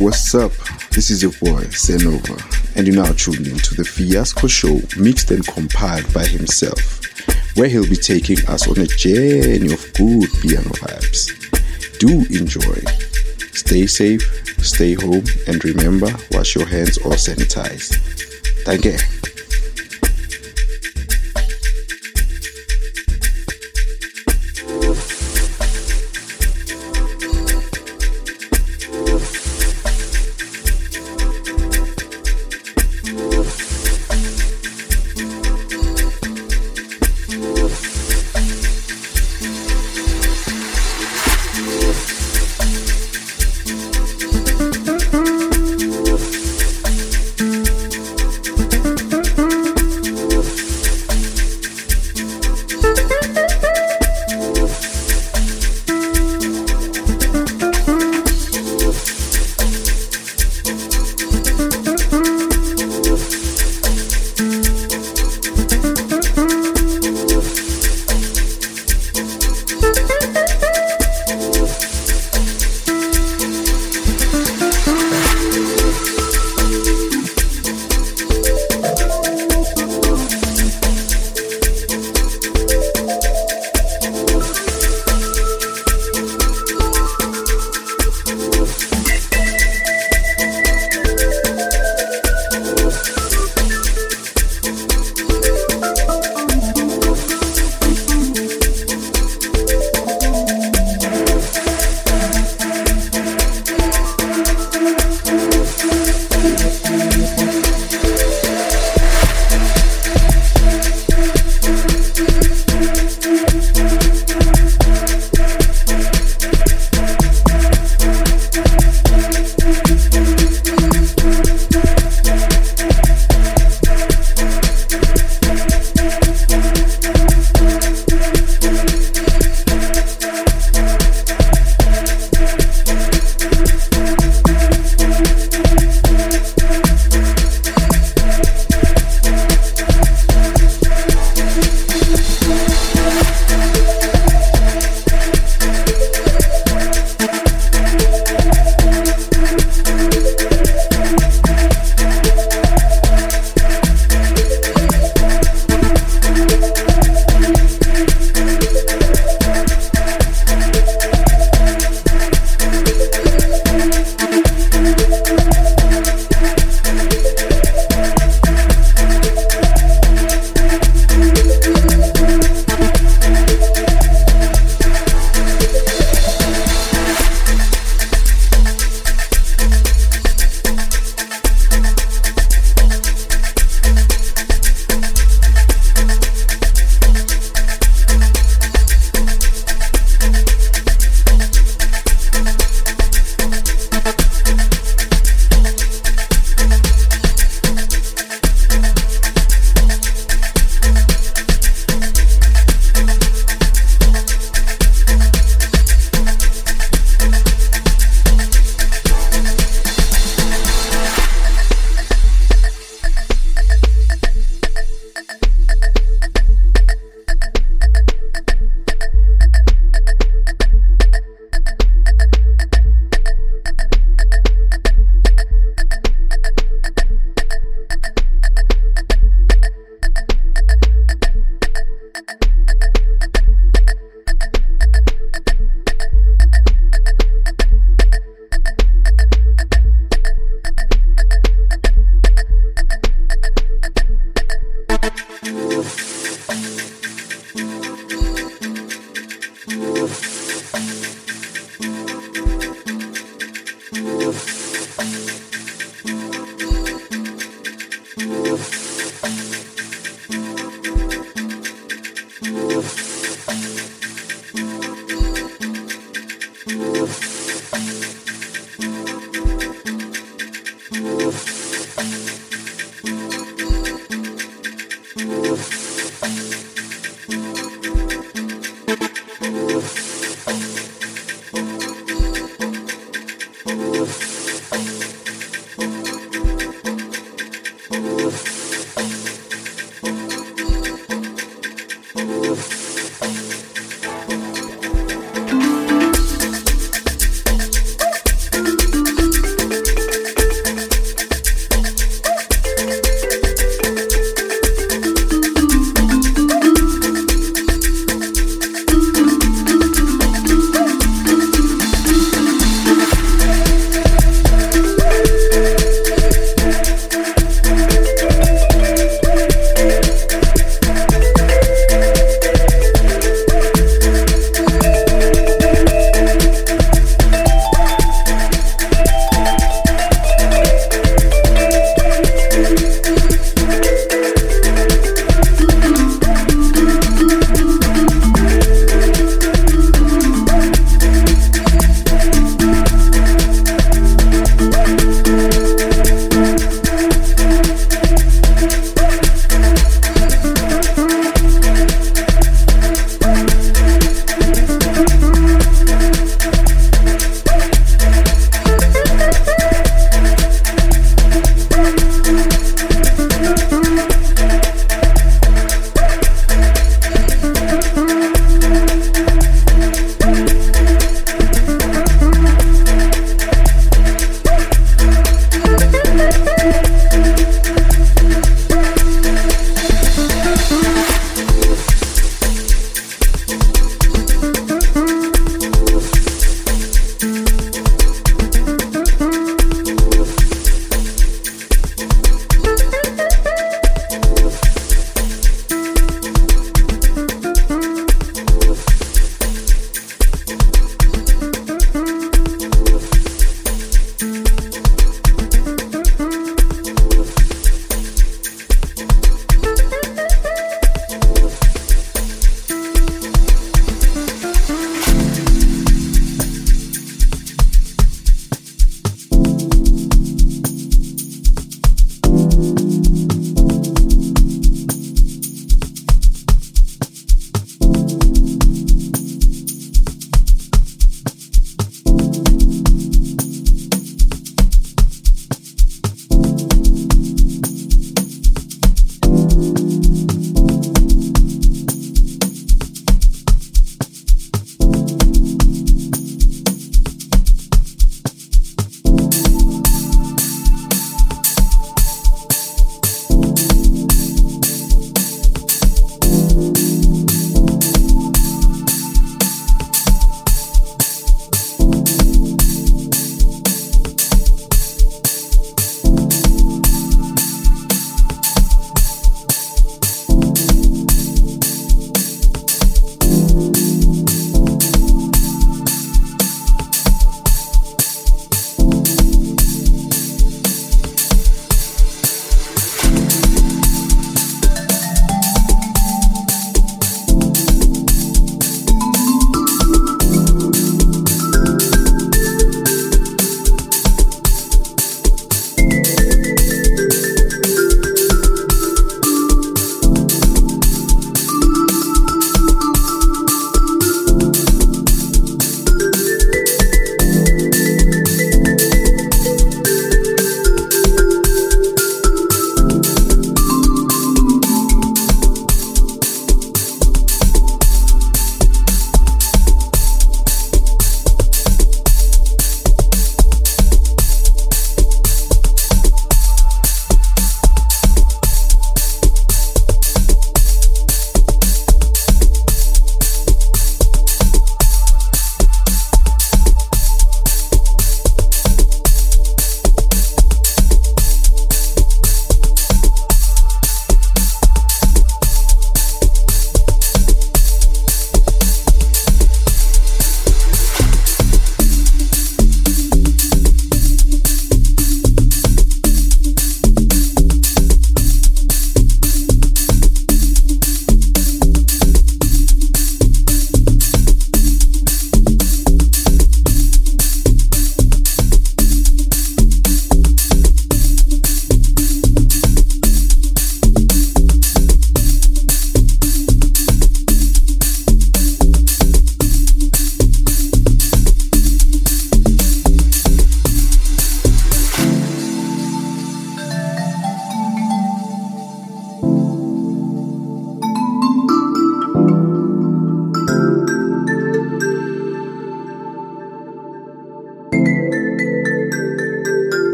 What's up? This is your boy, Senova, and you're now tuned in to the Fiasco Show, mixed and compiled by himself, where he'll be taking us on a journey of good piano vibes. Do enjoy. Stay safe, stay home, and remember, wash your hands or sanitize. Thank you.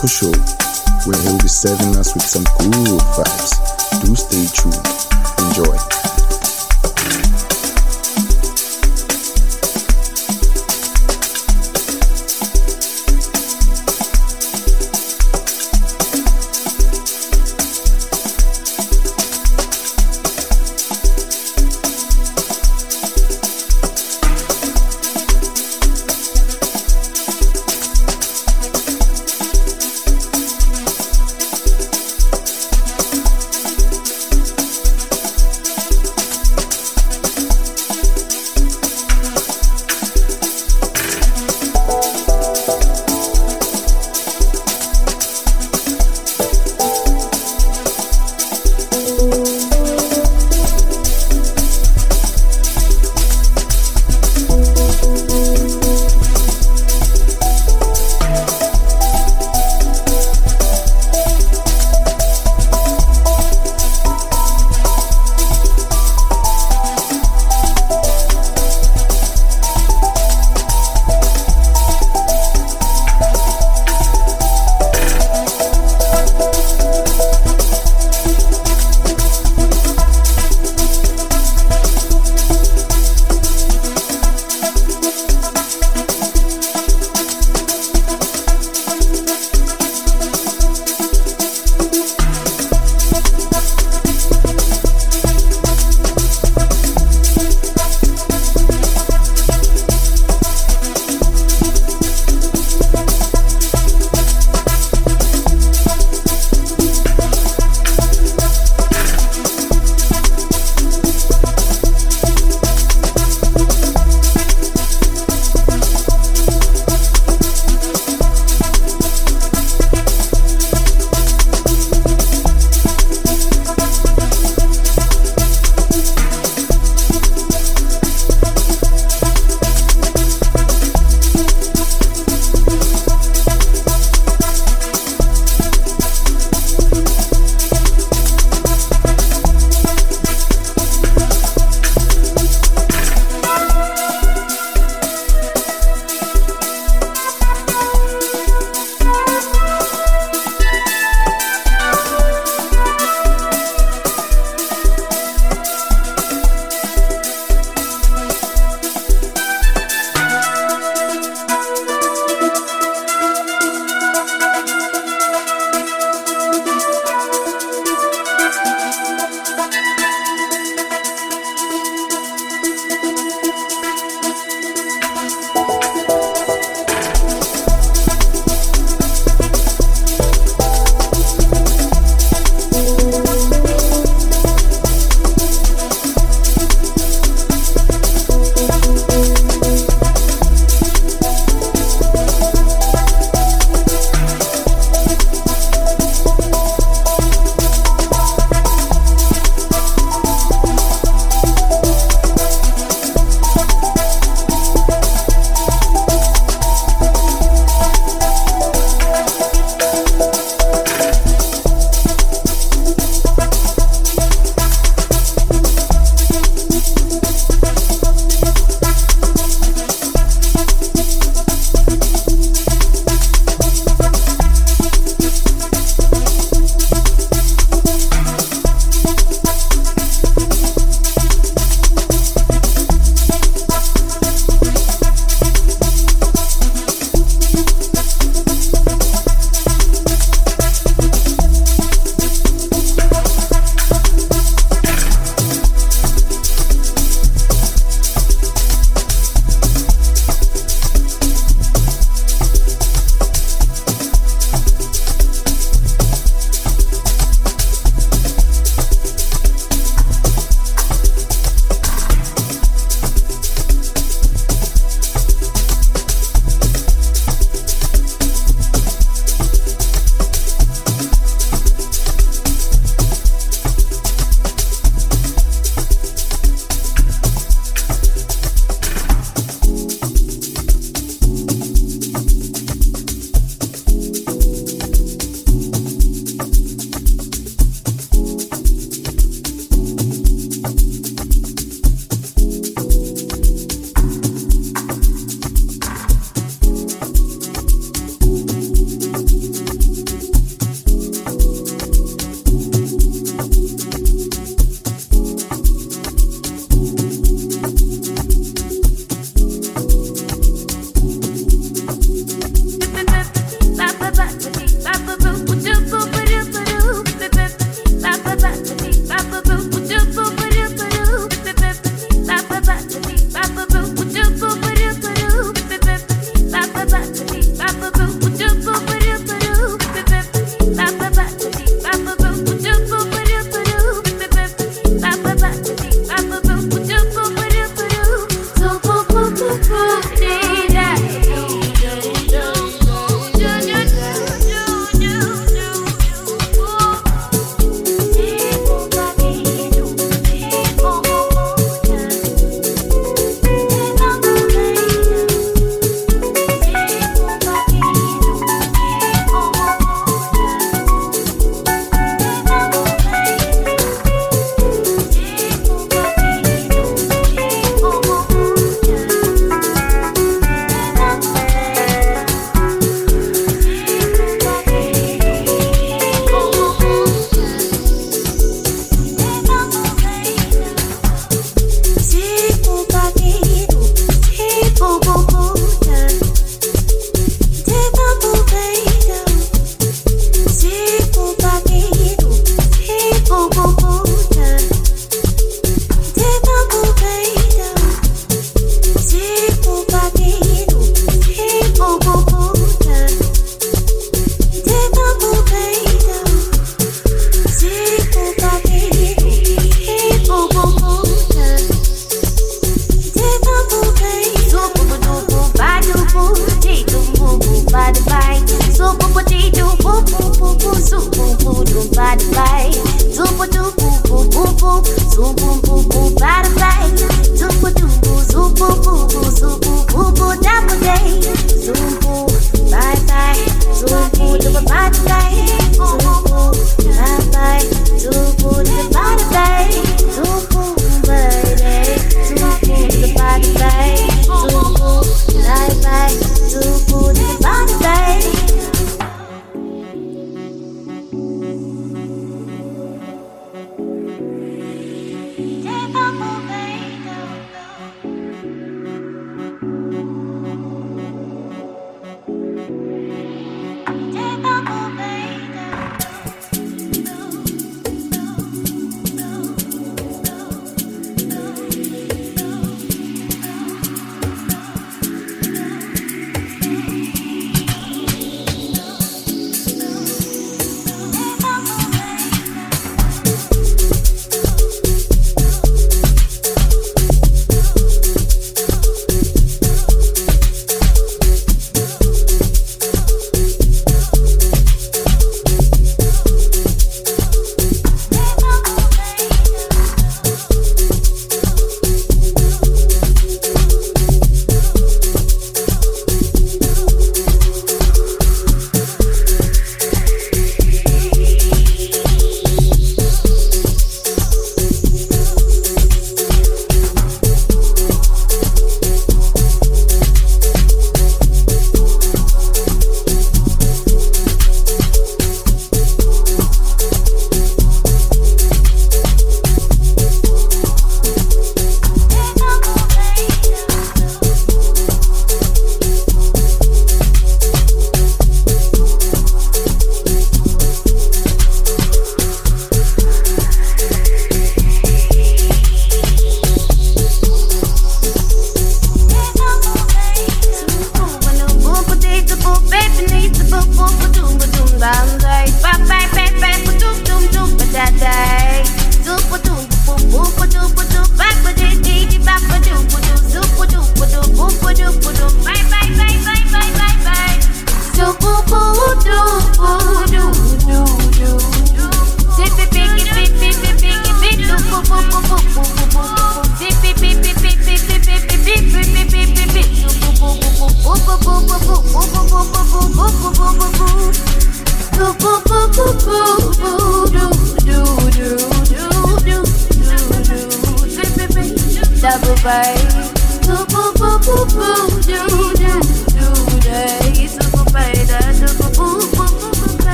The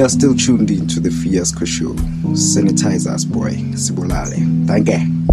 You are still tuned in to the Fiasco Show. Sanitize us, boy. Sibulale. Thank you.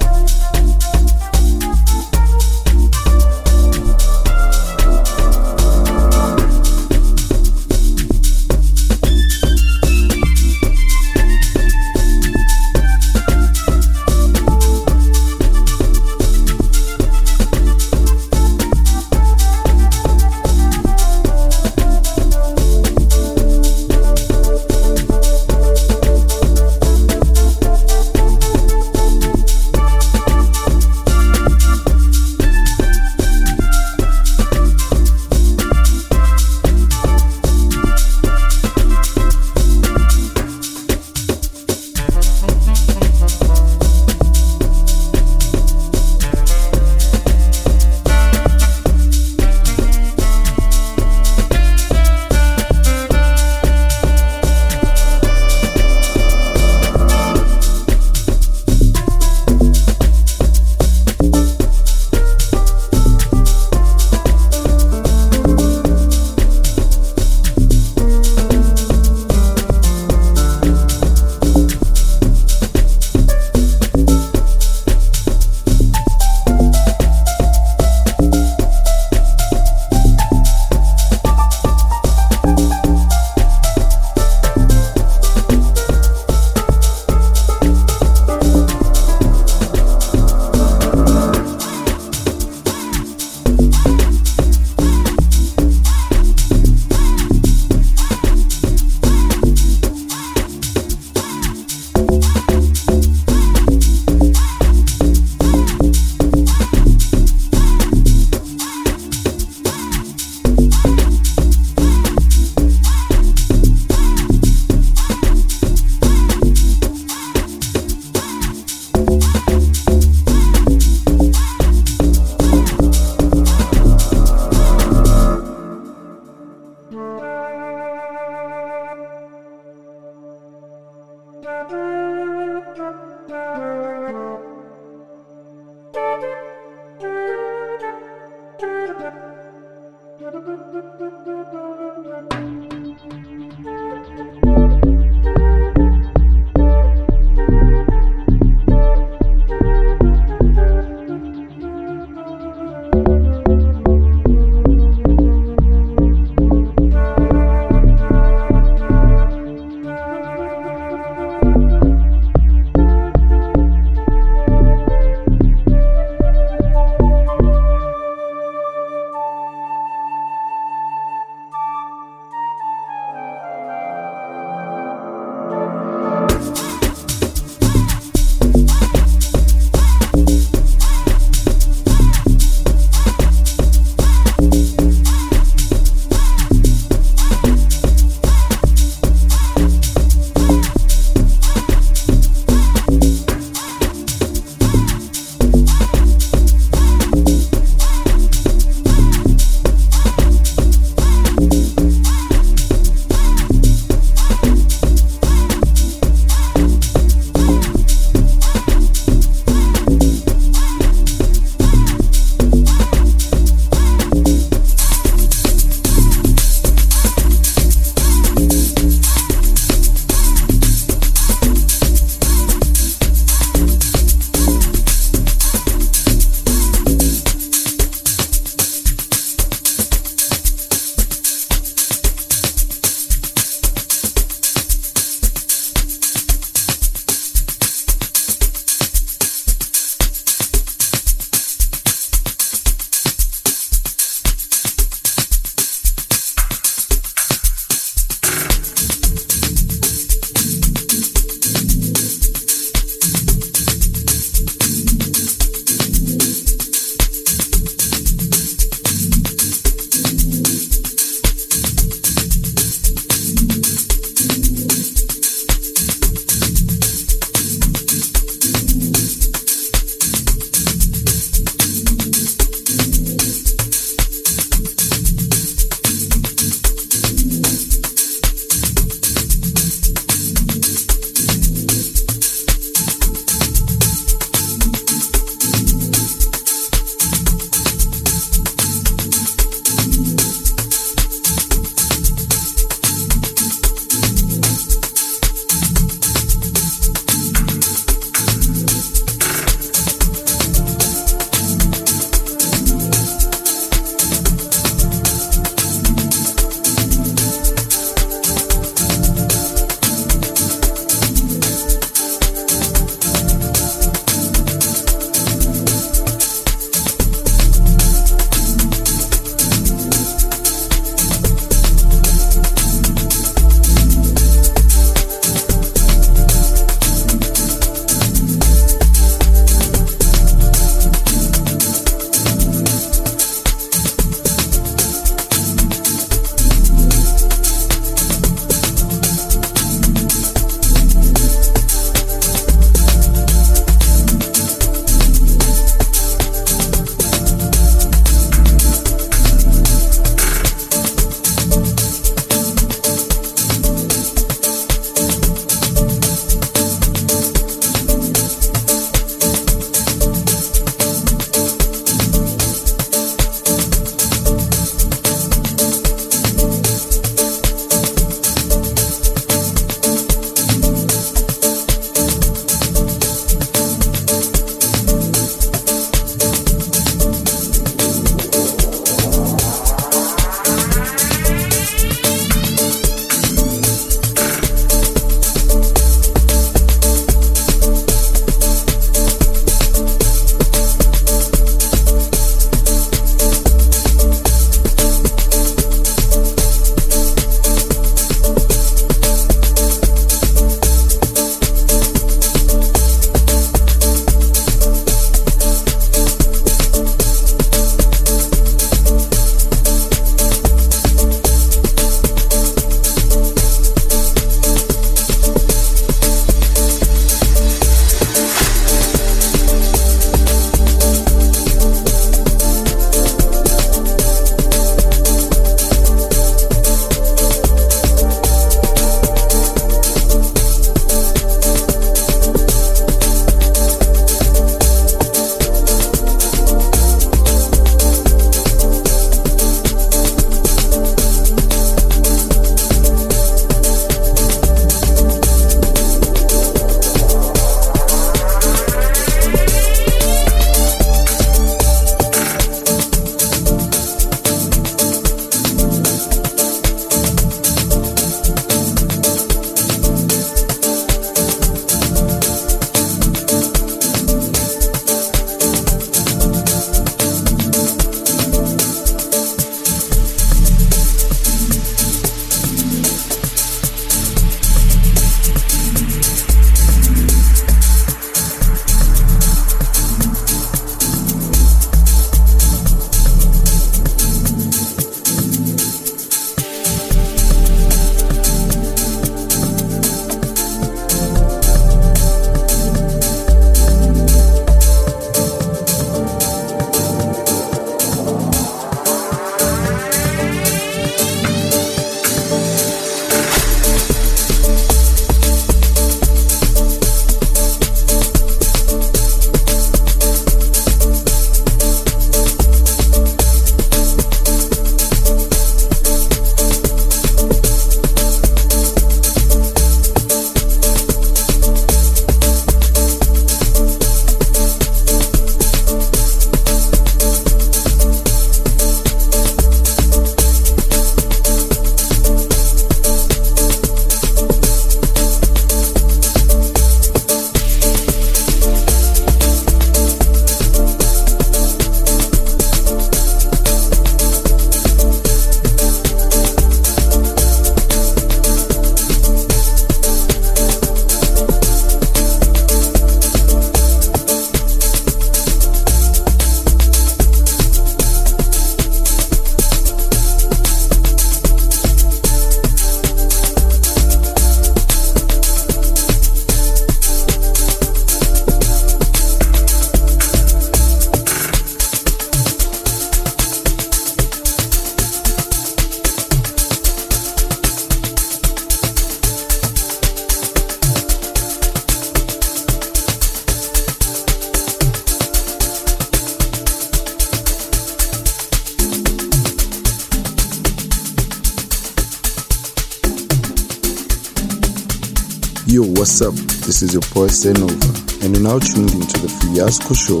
This is your boy Senova, and you're now tuned into the Fiasco Show,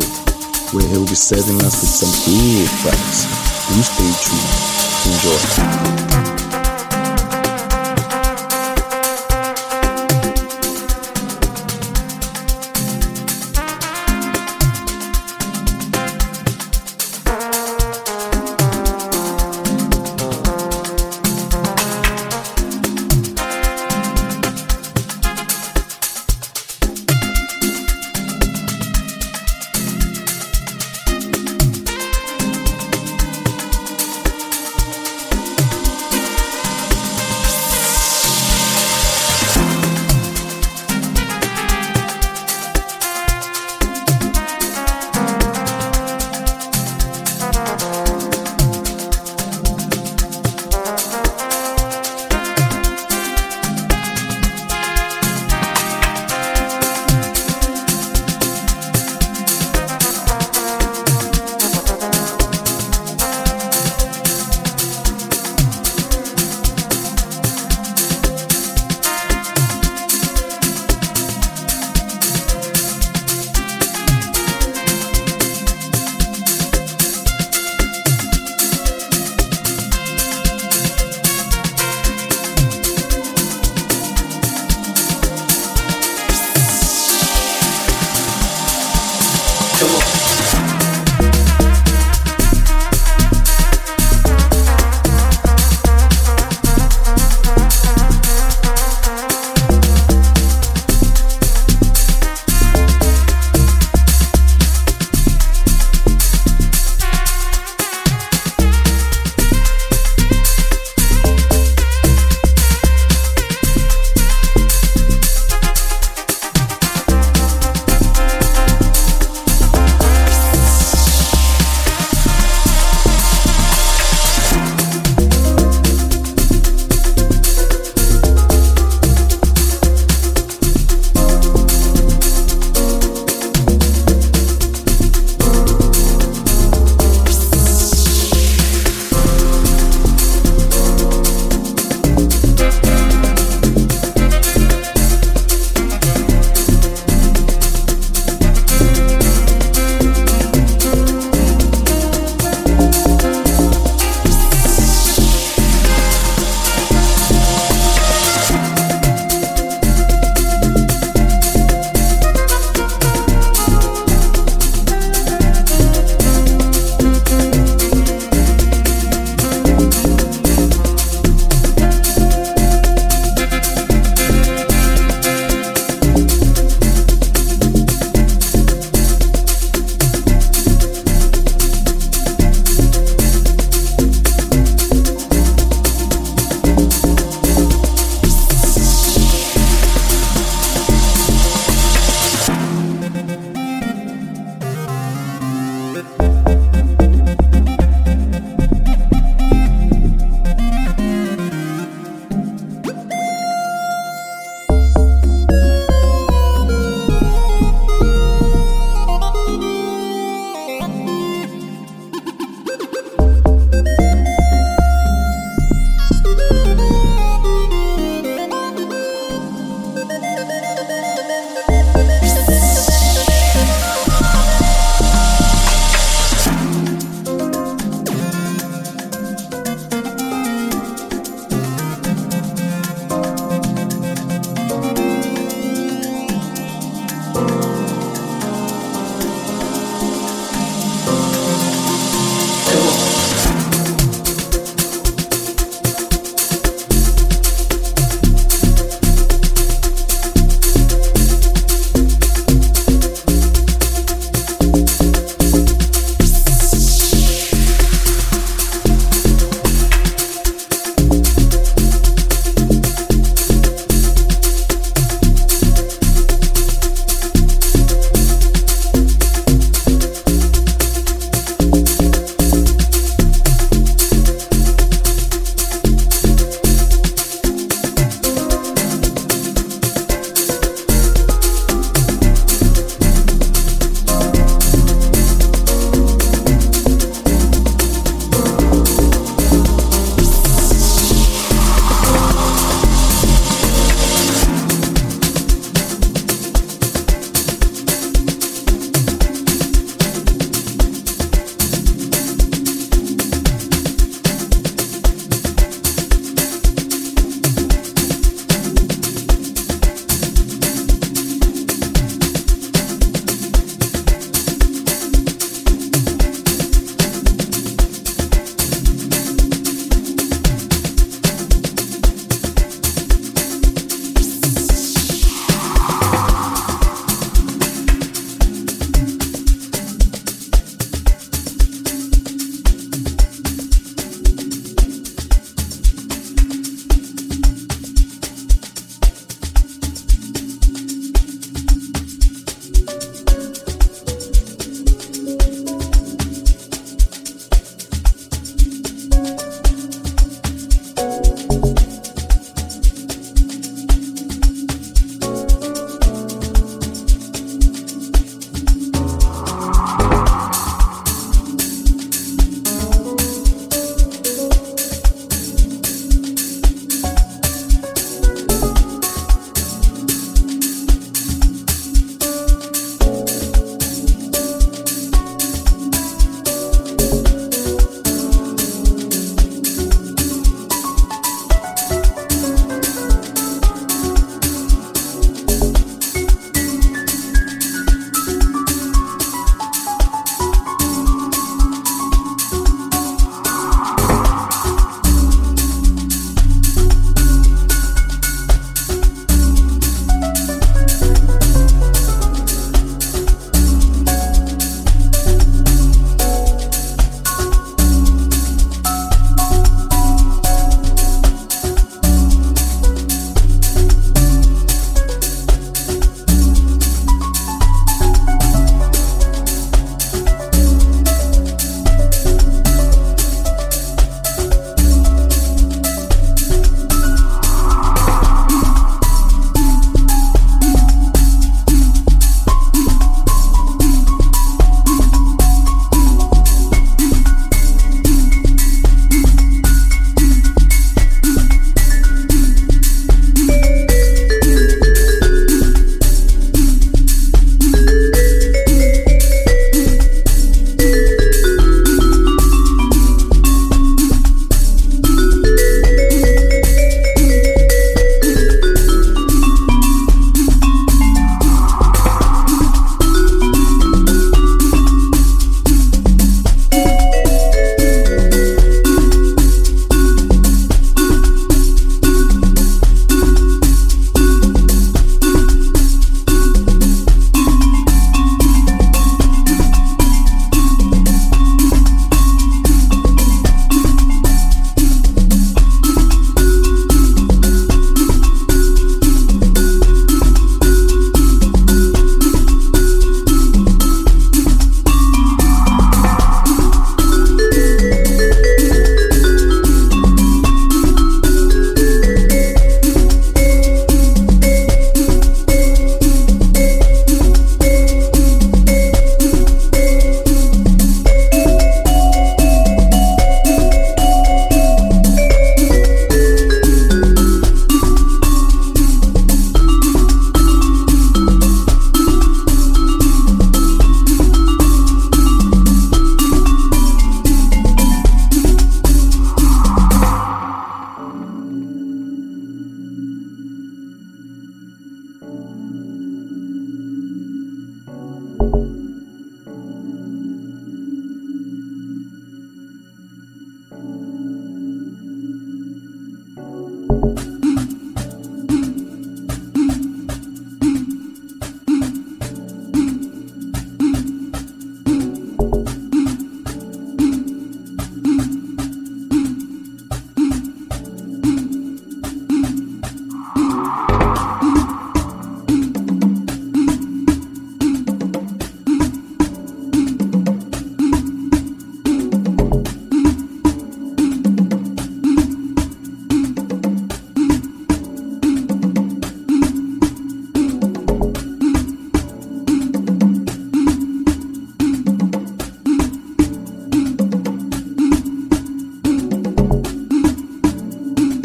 where he'll be serving us with some good vibes. Do stay tuned. Enjoy.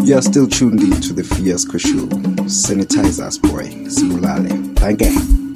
You are still tuned in to the Fiasco Show. Sanitize us, boy. Simulale. Thank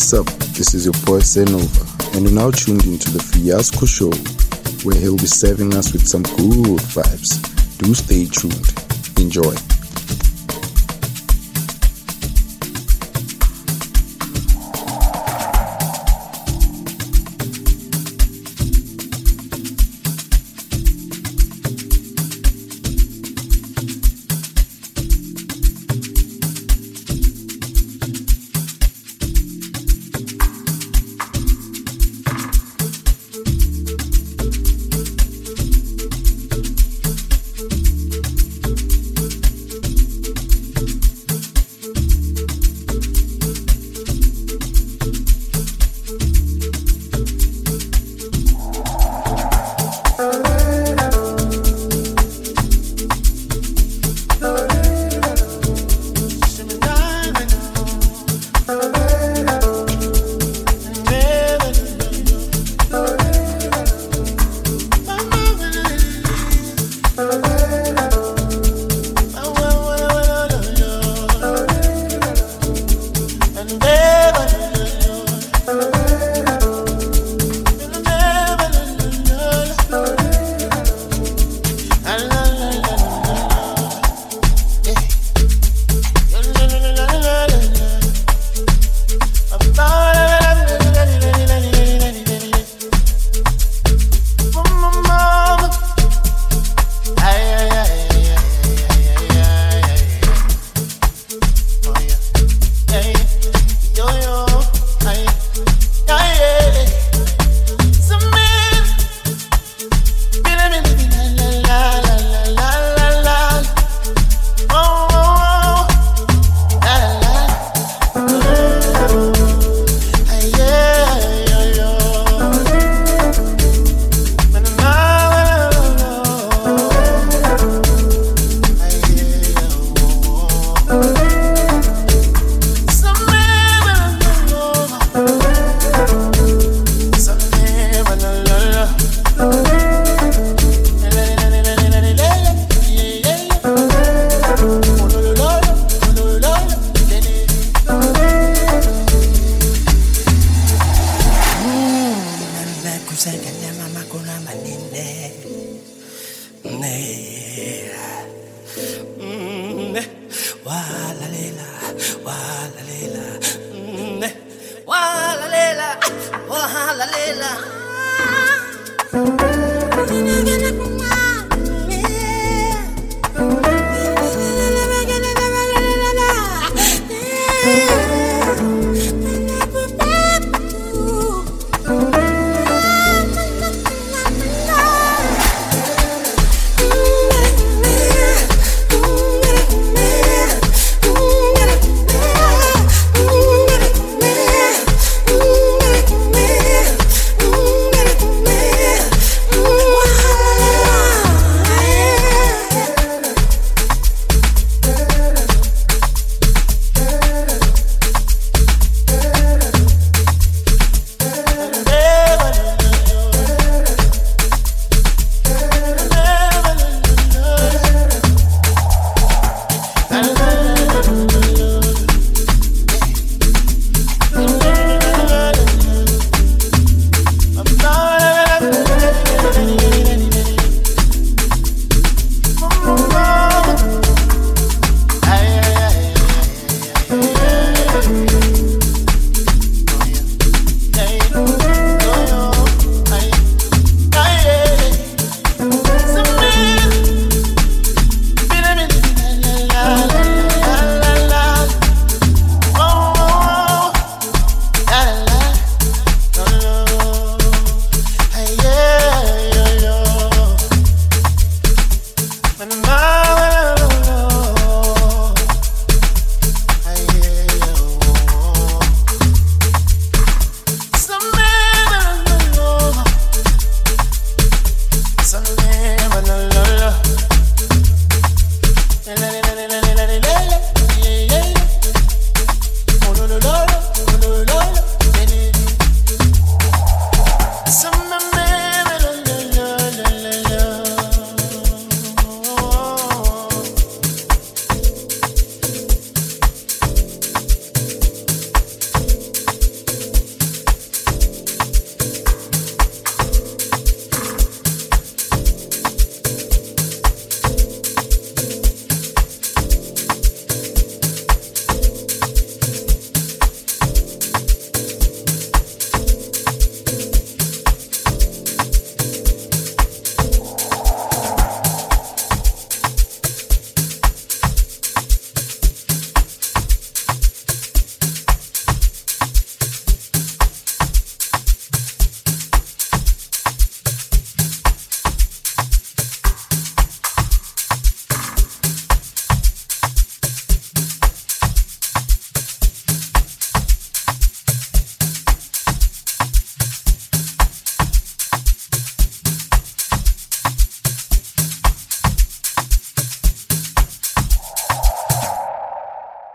What's up? This is your boy Senova, and you're now tuned into the Fiasco Show, where he'll be serving us with some good vibes. Do stay tuned. Enjoy.